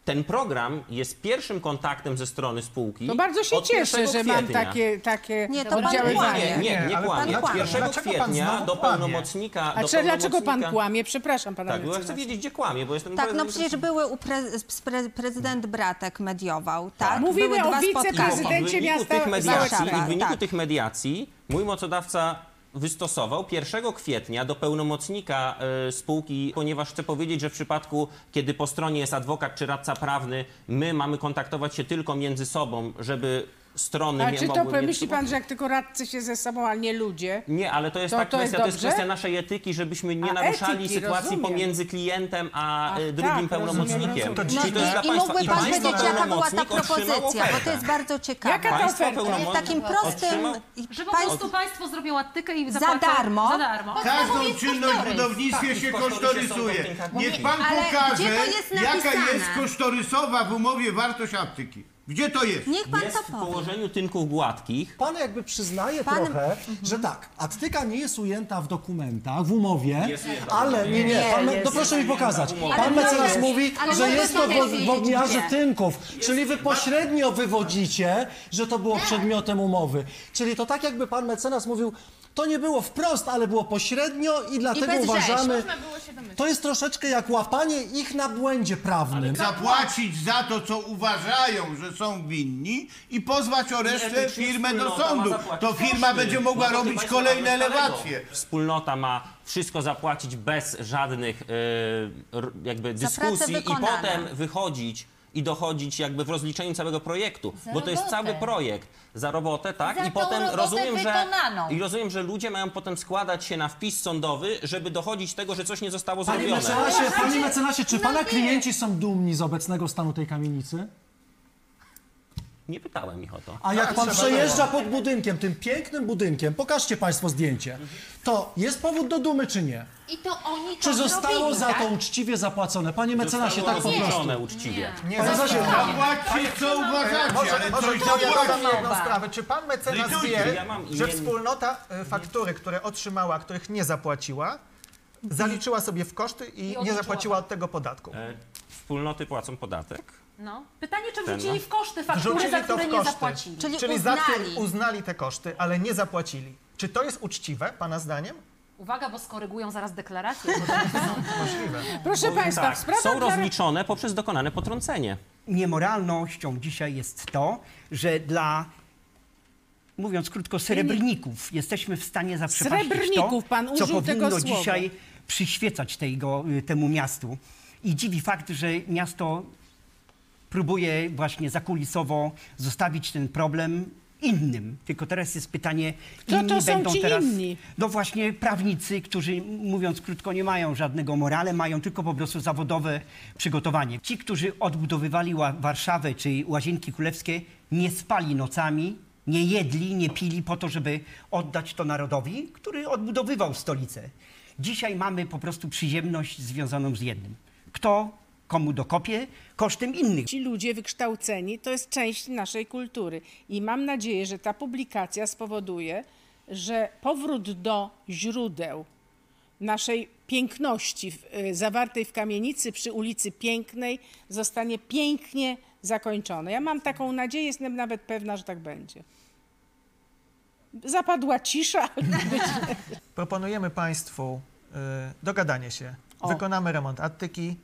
ten program jest pierwszym kontaktem ze strony spółki. No bardzo się od cieszę, 1 że mam kwietnia. takie, takie Nie, to pan oddziaływanie. Nie, nie, nie, ale kłamie. pan kłamie. 1 Dlaczego pan kwietnia znowu do kłamie? pełnomocnika... A do czy, dlaczego pan pełnomocnika- kłamie? Przepraszam pana Tak, bo ja chcę wiedzieć, gdzie kłamie, bo jestem Tak, no przecież były u pre, pre, prezydent Bratek mediował, tak? Mówimy były o dwa wiceprezydencie spotkania. w wyniku miasta tych mediacji, Warszawa, i w wyniku tak. tych mediacji mój mocodawca wystosował 1 kwietnia do pełnomocnika e, spółki, ponieważ chcę powiedzieć, że w przypadku, kiedy po stronie jest adwokat czy radca prawny, my mamy kontaktować się tylko między sobą, żeby strony A nie czy to mogły mieć... myśli pan, że jak tylko radcy się ze sobą, a nie ludzie? Nie, ale to jest To- ta to jest kwestia, to jest dobrze? kwestia naszej etyki, żebyśmy nie A, naruszali etyki, sytuacji rozumiem. pomiędzy klientem a Ach, e, drugim tak, pełnomocnikiem. rozumiem, rozumiem. Czyli to jest dla I państwa. mógłby pan państwo wiedzieć, jaka była ta pełnomocnik otrzymał propozycja, bo to ofertę. jest bardzo ciekawe. Jaka ta Państwo oferta? W takim prostym... otrzymał- Że po prostu państwo zrobią attykę i Za zapłacą darmo? Za darmo. Każdą czynność w budownictwie Tak, się kosztorysuje. to Niech pan Ale pokaże, gdzie to jest jaka napisane? jest kosztorysowa w umowie wartość aptyki. Gdzie to jest? Niech pan Jest to w powie. położeniu tynków gładkich. Pan jakby przyznaje Pan- trochę, że tak, attyka nie jest ujęta w dokumentach, w umowie, Jest ujęta w ale nie, nie, Nie, pan, jest no proszę mi pokazać. w umowie. Pan Ale mecenas jest. mówi, Ale że mogę jest to pan w, obmiarze gdzie. tynków, czyli wy pośrednio wywodzicie, że to było przedmiotem umowy. Czyli to tak jakby pan mecenas mówił, to nie było wprost, ale było pośrednio i dlatego bez rzeź. uważamy, Można było się domyślić. to jest troszeczkę jak łapanie ich na błędzie prawnym. Zapłacić za to, co uważają, że są winni i pozwać o resztę Etycznie firmę do wspólnota ma sądu. zapłacić To firma koszty. będzie mogła No to robić kolejne starego. elewacje. Wspólnota ma wszystko zapłacić bez żadnych e, r- jakby pracę dyskusji i potem wychodzić i dochodzić jakby w rozliczeniu całego projektu, Za bo to jest robotę. cały projekt za robotę, tak? Za I tą potem robotę rozumiem, że wykonaną. i rozumiem, że ludzie mają potem składać się na wpis sądowy, żeby dochodzić tego, że coś nie zostało Panie zrobione. mecenasie, panie mecenasie, czy No pana nie. klienci są dumni z obecnego stanu tej kamienicy? Nie pytałem ich o to. A jak Tak, pan przejeżdża pod budynkiem, tym pięknym budynkiem, pokażcie państwo zdjęcie, to jest powód do dumy czy nie? I to oni to Czy zostało zrobili, za tak? to uczciwie zapłacone? Panie mecenasie, Zostało tak po prostu. rozliczone uczciwie. Nie, Panie mecenasie, co uważacie, Może, ale może coś to ja dodam zapłaćcie. jedną sprawę. Czy pan mecenas wie, Ja mam że wspólnota e, faktury, które otrzymała, których nie zapłaciła, zaliczyła sobie w koszty i nie odliczyła. zapłaciła od tego podatku? E, Wspólnoty płacą podatek. No. Pytanie, czy Ten, wrzucili no. w koszty faktury, Wrzucili za to które w nie koszty. zapłacili. Czyli, uznali. które uznali te koszty, ale nie zapłacili. Czy to jest uczciwe, pana zdaniem? Uwaga, bo skorygują zaraz deklarację. Możliwe. Proszę państwa, Tak, sprawa są dla- rozliczone poprzez dokonane potrącenie. niemoralnością dzisiaj jest to, że dla, mówiąc krótko, srebrników jesteśmy w stanie zaprzepaścić Srebrników, to, pan co użył tego powinno słowa. dzisiaj przyświecać tego, temu miastu. I dziwi fakt, że miasto próbuje właśnie zakulisowo zostawić ten problem innym. Tylko teraz jest pytanie, Kto inni to są będą ci teraz... inni? No właśnie prawnicy, którzy mówiąc krótko nie mają żadnego morale, mają tylko po prostu zawodowe przygotowanie. Ci, którzy odbudowywali Ła- Warszawę czy Łazienki Królewskie nie spali nocami, nie jedli, nie pili po to, żeby oddać to narodowi, który odbudowywał stolicę. Dzisiaj mamy po prostu przyziemność związaną z jednym. Kto komu dokopie kosztem innych. Ci ludzie wykształceni to jest część naszej kultury. I mam nadzieję, że ta publikacja spowoduje, że powrót do źródeł naszej piękności y, zawartej w kamienicy przy ulicy Pięknej zostanie pięknie zakończone. Ja mam taką nadzieję, jestem nawet pewna, że tak będzie. Zapadła cisza. Proponujemy Państwu y, dogadanie się. O. Wykonamy remont attyki.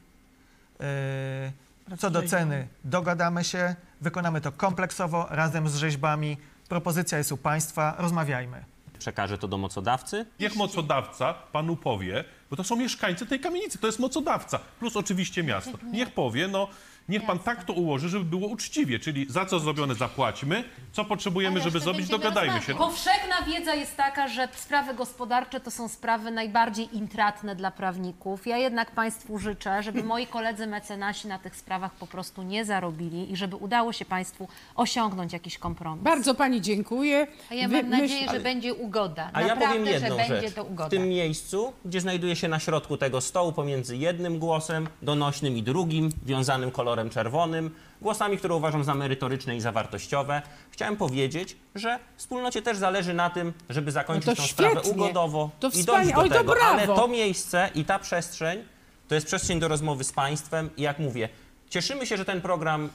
Y, co do ceny, dogadamy się. Wykonamy to kompleksowo, razem z rzeźbami. Propozycja jest u Państwa. Rozmawiajmy. Przekażę to do mocodawcy. Niech mocodawca panu powie, bo to są mieszkańcy tej kamienicy, to jest mocodawca, plus oczywiście miasto. Niech powie, no, niech pan tak to ułoży, żeby było uczciwie, czyli za co zrobione zapłaćmy, co potrzebujemy, żeby zrobić, dogadajmy się. Powszechna wiedza jest taka, że sprawy gospodarcze to są sprawy najbardziej intratne dla prawników. Ja jednak Państwu życzę, żeby [laughs] moi koledzy mecenasi na tych sprawach po prostu nie zarobili i żeby udało się Państwu osiągnąć jakiś kompromis. Bardzo pani dziękuję. A ja Wy- mam nadzieję, myśl- że będzie ugoda. A ja Naprawdę, powiem jedną że będzie rzecz. to ugoda. W tym miejscu, gdzie znajduje się się na środku tego stołu pomiędzy jednym głosem donośnym i drugim, wiązanym kolorem czerwonym, głosami, które uważam za merytoryczne i zawartościowe. Chciałem powiedzieć, że wspólnocie też zależy na tym, żeby zakończyć No to tę sprawę ugodowo To i dojść do oj, to tego. Ale brawo. to miejsce i ta przestrzeń to jest przestrzeń do rozmowy z państwem i jak mówię, cieszymy się, że ten program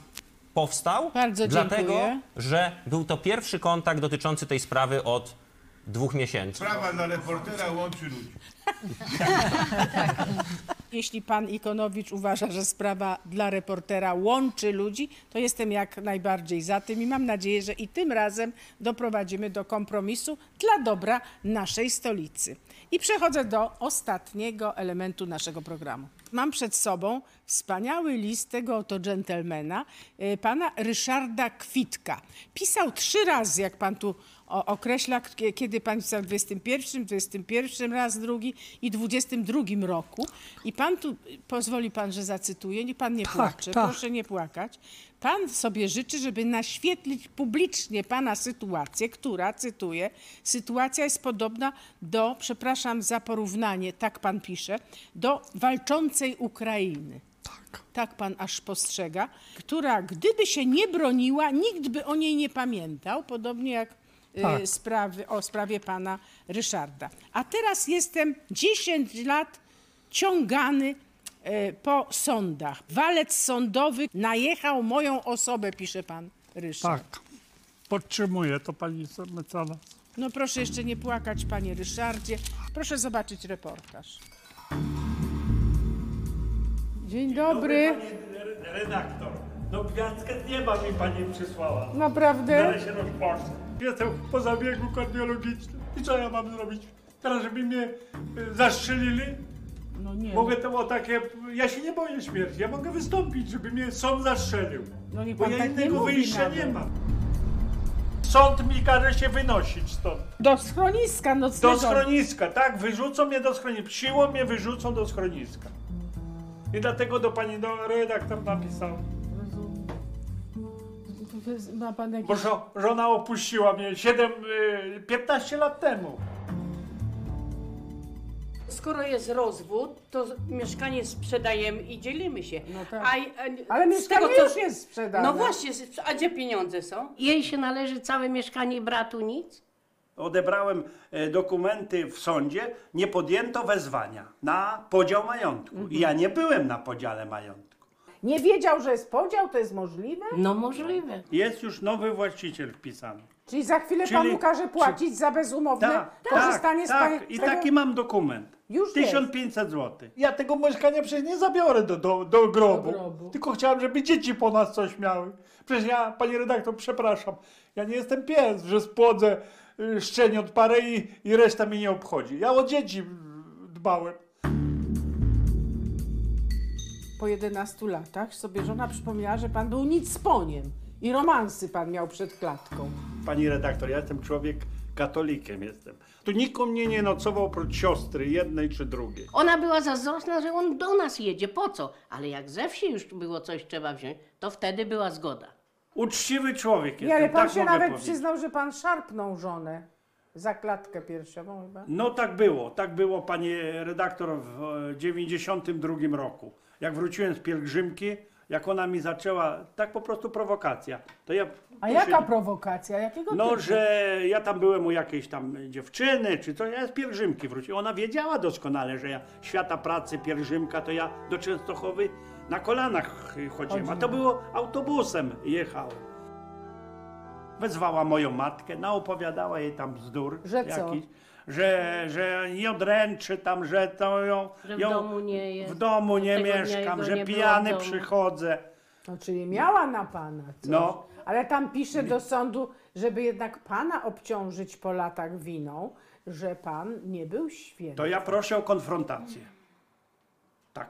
powstał, Bardzo dlatego, dziękuję. że był to pierwszy kontakt dotyczący tej sprawy od dwóch miesięcy. Sprawa dla reportera łączy ludzi. [laughs] Jeśli pan Ikonowicz uważa, że sprawa dla reportera łączy ludzi, to jestem jak najbardziej za tym i mam nadzieję, że i tym razem doprowadzimy do kompromisu dla dobra naszej stolicy. I przechodzę do ostatniego elementu naszego programu. Mam przed sobą wspaniały list tego oto dżentelmena, y, pana Ryszarda Kwitka. Pisał trzy razy, jak pan tu o- określa, kie- kiedy pan pisał w 21, 21 raz drugi i 22 roku. I pan tu, pozwoli pan, że zacytuję, nie pan nie Tak, płacze, tak. proszę nie płakać. Pan sobie życzy, żeby naświetlić publicznie pana sytuację, która, cytuję, sytuacja jest podobna do, przepraszam za porównanie, tak pan pisze, do walczącej Ukrainy. Tak. Tak pan aż postrzega, która gdyby się nie broniła, nikt by o niej nie pamiętał, podobnie jak Tak. sprawy, o sprawie pana Ryszarda. A teraz jestem 10 lat ciągany e, po sądach. Walec sądowy najechał moją osobę, pisze pan Ryszard. Tak. Podtrzymuję to pani mecenas. No proszę jeszcze nie płakać, panie Ryszardzie. Proszę zobaczyć reportaż. Dzień dobry. Panie redaktor, no gwiazdkę nieba mi pani przysłała. Naprawdę? Zaraz się rozpocznę. Jestem po zabiegu kardiologicznym. I co ja mam zrobić? Teraz, żeby mnie y, zastrzelili? No nie. Mogę to o takie... Ja się nie boję śmierci. Ja mogę wystąpić, żeby mnie sąd zastrzelił. No niech Bo ja tak nie innego mówi wyjścia nawet. nie mam. Sąd mi każe się wynosić stąd. Do schroniska Do nocnego. schroniska, tak, wyrzucą mnie do schroniska. Siłą mnie wyrzucą do schroniska. I dlatego do pani do redaktor napisał. Ma pan jakieś... Bo żo, żona opuściła mnie 7, y, 15 lat temu. Skoro jest rozwód, to z- mieszkanie sprzedajemy i dzielimy się. No tak. A, a, Ale z mieszkanie co- już jest sprzedane. No właśnie, z- a gdzie pieniądze są? Jej się należy całe mieszkanie, bratu nic? Odebrałem e, dokumenty w sądzie, nie podjęto wezwania na podział majątku. I ja nie byłem na podziale majątku. Nie wiedział, że jest podział, to jest możliwe? No możliwe. Jest już nowy właściciel wpisany. Czyli za chwilę Czyli- pan mu każe płacić za bezumowne Tak, korzystanie tak, z pani... tak. I tego- taki mam dokument. Już 1500 zł. Ja tego mieszkania przecież nie zabiorę do, do, do, grobu. Do grobu. Tylko chciałem, żeby dzieci po nas coś miały. Przecież ja, pani redaktor, przepraszam, ja nie jestem pies, że spłodzę y, szczeniąt parę i, i reszta mnie nie obchodzi. Ja o dzieci y, dbałem. Po 11 latach sobie żona przypomniała, że pan był nic z poniem i romansy pan miał przed klatką. Pani redaktor, ja jestem człowiek katolikiem jestem. Tu nikt u mnie nie nocował oprócz siostry jednej czy drugiej. Ona była zazdrosna, że on do nas jedzie. Po co? Ale jak ze wsi już było coś trzeba wziąć, to wtedy była zgoda. Uczciwy człowiek Nie, jestem, ale pan tak się mogę nawet powiedzieć. przyznał, że pan szarpnął żonę za klatkę piersiową chyba. No tak było, tak było panie redaktor w e, 92 roku. Jak wróciłem z pielgrzymki, jak ona mi zaczęła, tak po prostu prowokacja. To ja A jaka prowokacja? Jakiego No, typu? że ja tam byłem u jakiejś tam dziewczyny, czy coś, ja z pielgrzymki wróciłem. Ona wiedziała doskonale, że ja świata pracy, pielgrzymka, to ja do Częstochowy na kolanach chodziłem, a to było autobusem jechałem. Wezwała moją matkę, naopowiadała jej tam bzdur Że co? jakiś, że, że nie odręczy tam, że to ją, Że w ją domu nie jest. w domu nie Tego dnia mieszkam, jego że nie było pijany domu. przychodzę. No, czyli miała na pana coś. No. Ale tam pisze do sądu, żeby jednak pana obciążyć po latach winą, że pan nie był święty. To ja proszę o konfrontację. Tak.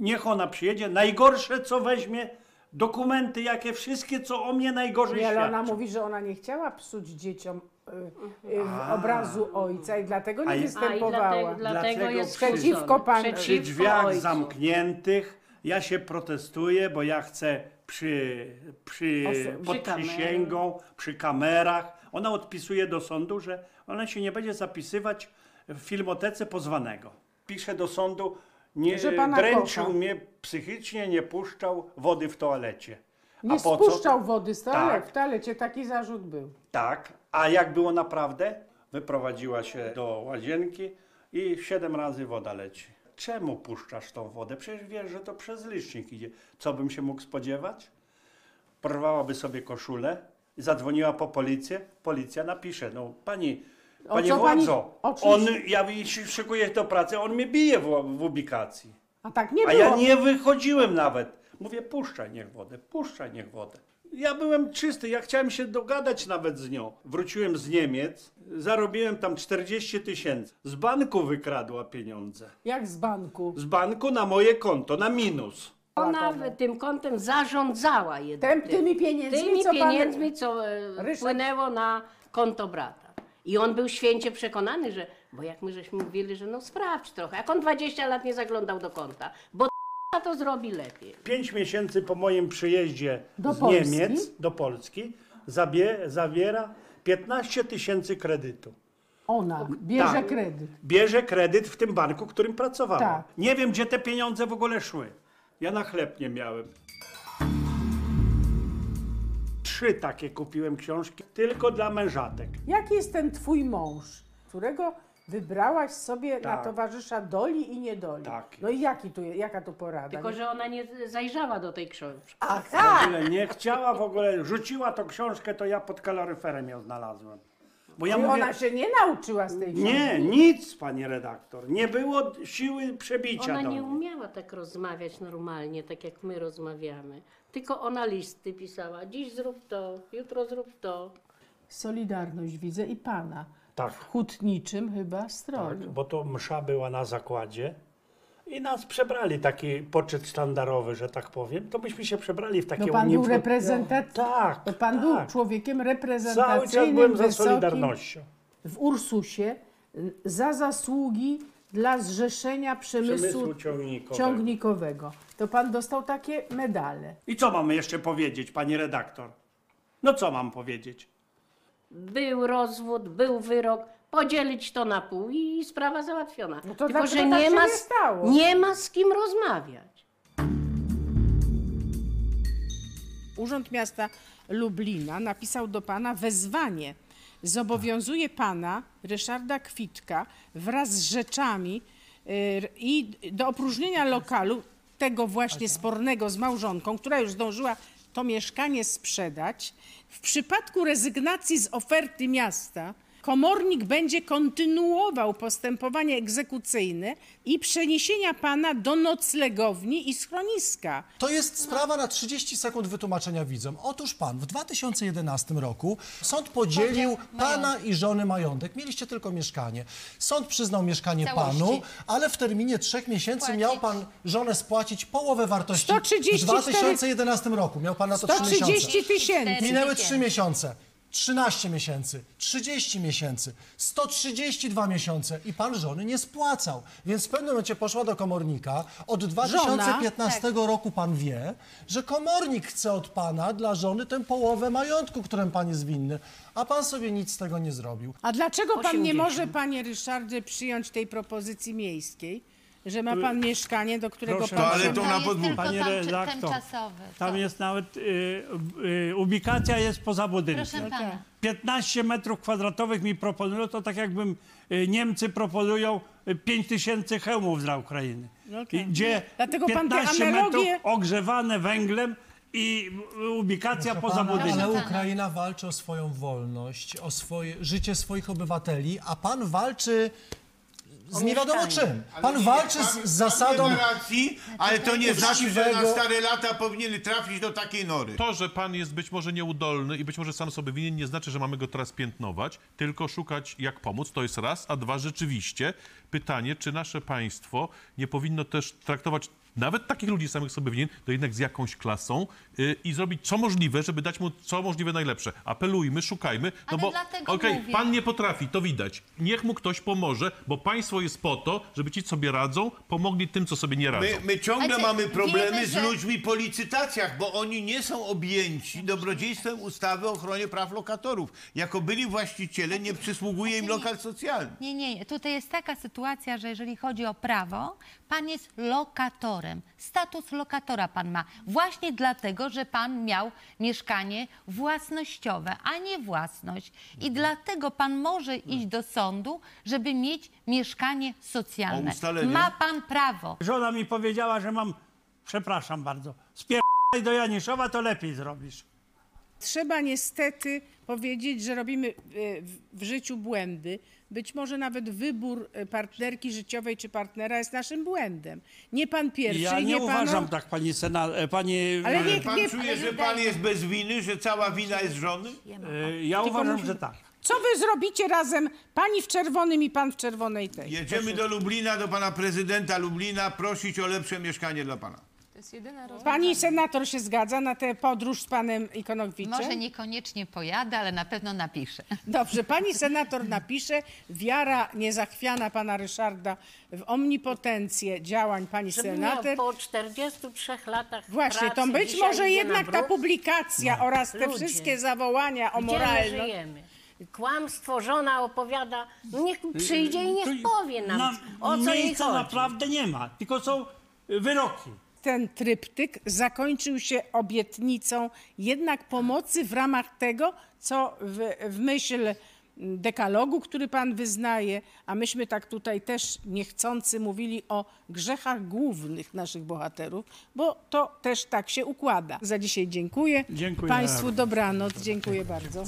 Niech ona przyjedzie. Najgorsze, co weźmie, dokumenty, jakie wszystkie, co o mnie najgorzej Nie, ale ona mówi, że ona nie chciała psuć dzieciom y, y, obrazu ojca i dlatego nie A i- występowała. A i dlatego- dlatego jest przeciwko panu. Przy drzwiach zamkniętych ja się protestuję, bo ja chcę przy, przy, Oso- pod przy przysięgą, przy kamerach. Ona odpisuje do sądu, że ona się nie będzie zapisywać w filmotece pozwanego. pisze do sądu, nie, Że pana dręczył kocha. mnie psychicznie, nie puszczał wody w toalecie. Nie A po co? spuszczał wody z toalet. Tak. W toalecie taki zarzut był. Tak, a jak było naprawdę? Wyprowadziła się do łazienki i siedem razy woda leci. Czemu puszczasz tą wodę? Przecież wiesz, że to przez licznik idzie. Co bym się mógł spodziewać? Porwałaby sobie koszulę, zadzwoniła po policję, policja napisze, no pani, O panie co pani- władzo, o on, ja się szykuję do pracy, on mnie bije w, w ubikacji. A tak nie A było. ja nie wychodziłem nawet. Mówię, puszczaj niech wodę, puszczaj niech wodę. Ja byłem czysty, ja chciałem się dogadać nawet z nią. Wróciłem z Niemiec, zarobiłem tam 40 tysięcy. Z banku wykradła pieniądze. Jak z banku? Z banku na moje konto, na minus. Ona w tym kontem zarządzała jednak. Tym- tymi pieniędzmi, tymi co pan- pieniędzmi, co e, Ryszard- wpłynęło na konto brata. I on był święcie przekonany, że, bo jak my żeśmy mówili, że no sprawdź trochę, jak on 20 lat nie zaglądał do konta, bo to zrobi lepiej. Pięć miesięcy po moim przyjeździe Do z Polski? Niemiec do Polski zabie, zawiera 15 tysięcy kredytu. Ona bierze Tak. kredyt. Bierze kredyt w tym banku, w którym pracowała. Tak. Nie wiem, gdzie te pieniądze w ogóle szły. Ja na chleb nie miałem. Trzy takie kupiłem książki tylko dla mężatek. Jaki jest ten twój mąż, którego wybrałaś sobie na Tak. towarzysza doli i niedoli? Tak. No i jaki tu, jaka to porada? Tylko, że ona nie zajrzała do tej książki. Aha! W ogóle nie chciała w ogóle, rzuciła tą książkę, to ja pod kaloryferem ją znalazłem. Bo ja Czyli mówię, ona się nie nauczyła z tej książki? nie, nic, pani redaktor. Nie było siły przebicia Ona do nie mnie. umiała tak rozmawiać normalnie, tak jak my rozmawiamy. Tylko ona listy pisała. Dziś zrób to, jutro zrób to. Solidarność widzę i pana. Tak. W hutniczym chyba stroju. Tak, bo to msza była na zakładzie i nas przebrali taki poczet sztandarowy, że tak powiem. To byśmy się przebrali w takie No pan był uniform- reprezentant... Tak, To pan tak. był człowiekiem Cały reprezentacyjnym, czas byłem za wysokim, Solidarnością. w Ursusie y, za zasługi dla zrzeszenia przemysłu, Przemysłu ciągnikowego. ciągnikowego. To pan dostał takie medale. I co mamy jeszcze powiedzieć, pani redaktor? No co mam powiedzieć? Był rozwód, był wyrok, podzielić to na pół i sprawa załatwiona. to Tylko, dlaczego że tak nie się ma, nie stało? nie ma z kim rozmawiać. Urząd Miasta Lublina napisał do pana wezwanie. Zobowiązuje pana, Ryszarda Kwitka, wraz z rzeczami y, i do opróżnienia lokalu, tego właśnie spornego z małżonką, która już zdążyła to mieszkanie sprzedać. W przypadku rezygnacji z oferty miasta, komornik będzie kontynuował postępowanie egzekucyjne i przeniesienia pana do noclegowni i schroniska. To jest sprawa na 30 sekund wytłumaczenia widzom. Otóż pan w 2011 roku sąd podzielił pana i żony majątek. Mieliście tylko mieszkanie. Sąd przyznał mieszkanie Całości. panu, ale w terminie trzech miesięcy miał pan żonę spłacić połowę wartości 134 w 2011 roku. Miał pan na to 3 miesiące. 130 tysięcy. Minęły 3 miesiące. 13 miesięcy, 30 miesięcy, 132 miesiące i pan żony nie spłacał. Więc w pewnym momencie poszła do komornika. Od 2015 tak. roku pan wie, że komornik chce od pana dla żony tę połowę majątku, którym pan jest winny, a pan sobie nic z tego nie zrobił. A dlaczego pan nie 80. może, panie Ryszardzie, przyjąć tej propozycji miejskiej? Że ma pan mieszkanie, do którego Proszę, pan... ale się- to na podwórku. Panie tam- redaktor, tymczasowy. tam jest nawet y, y, ubikacja jest poza budynkiem. Proszę pana. 15 metrów kwadratowych mi proponują, to tak jakbym y, Niemcy proponują y, 5 tysięcy hełmów dla Ukrainy. No tak. I Gdzie Dlatego pan te 15 analogie- metrów ogrzewane węglem i y, ubikacja Proszę poza pana, budynkiem. Ale Ukraina walczy o swoją wolność, o swoje życie swoich obywateli, a pan walczy z nie wiadomo czym. Pan walczy z, z zasadą Pan ma racji, ale to nie znaczy, że na uczciwego- stare lata powinien trafić do takiej nory. To, że pan jest być może nieudolny i być może sam sobie winien, nie znaczy, że mamy go teraz piętnować, tylko szukać jak pomóc. To jest raz. A dwa, rzeczywiście pytanie, czy nasze państwo nie powinno też traktować nawet takich ludzi samych sobie winien, to jednak z jakąś klasą i zrobić co możliwe, żeby dać mu co możliwe najlepsze. Apelujmy, szukajmy, no Ale bo dlatego okej, mówię. pan nie potrafi, to widać. Niech mu ktoś pomoże, bo państwo jest po to, żeby ci, co sobie radzą, pomogli tym, co sobie nie radzą. My, my ciągle Ale mamy problemy wiemy, z że- ludźmi po licytacjach, bo oni nie są objęci dobrodziejstwem ustawy o ochronie praw lokatorów. Jako byli właściciele, nie przysługuje im lokal socjalny. Nie, nie, tutaj jest taka sytuacja, że jeżeli chodzi o prawo, pan jest lokatorem. Status lokatora pan ma. Właśnie dlatego, że pan miał mieszkanie własnościowe, a nie własność. I dlatego pan może iść do sądu, żeby mieć mieszkanie socjalne. O ustalenie? Ma pan prawo. Żona mi powiedziała, że mam, przepraszam bardzo, spierdaj do Janiszowa, to lepiej zrobisz. Trzeba niestety powiedzieć, że robimy e, w- w życiu błędy. Być może nawet wybór e, partnerki życiowej czy partnera jest naszym błędem. Nie pan pierwszy, ja nie, nie uważam pan... tak, pani sena, e, pani... Ale nie- Pan nie- czuje, ale że pan jest bez winy, że cała wina jest żony? E, Ja Tylko uważam, że tak. Co wy zrobicie razem, pani w czerwonym i pan w czerwonej tej? Jedziemy do Lublina, do pana prezydenta Lublina, prosić o lepsze mieszkanie dla pana. To jest jedyna Pani senator się zgadza na tę podróż z panem Ikonowiczem? Może niekoniecznie pojadę, ale na pewno napiszę. Dobrze, pani senator napisze, wiara niezachwiana pana Ryszarda w omnipotencję działań pani Żeby senator. miał po 43 latach Właśnie, to pracy być dzisiaj może idzie jednak na ta bruk? publikacja oraz te Ludzie. wszystkie zawołania o Gdzie my moralność. żyjemy? Kłamstwo, żona opowiada, no niech przyjdzie i niech powie nam, Na, o co jej miejsca chodzi. naprawdę nie ma, tylko są y, wyroki. Ten tryptyk zakończył się obietnicą jednak pomocy w ramach tego, co w, w myśl dekalogu, który pan wyznaje, a myśmy tak tutaj też niechcący mówili o grzechach głównych naszych bohaterów, bo to też tak się układa. Za dzisiaj dziękuję. Dziękuję Państwu dobranoc. Dziękuję bardzo.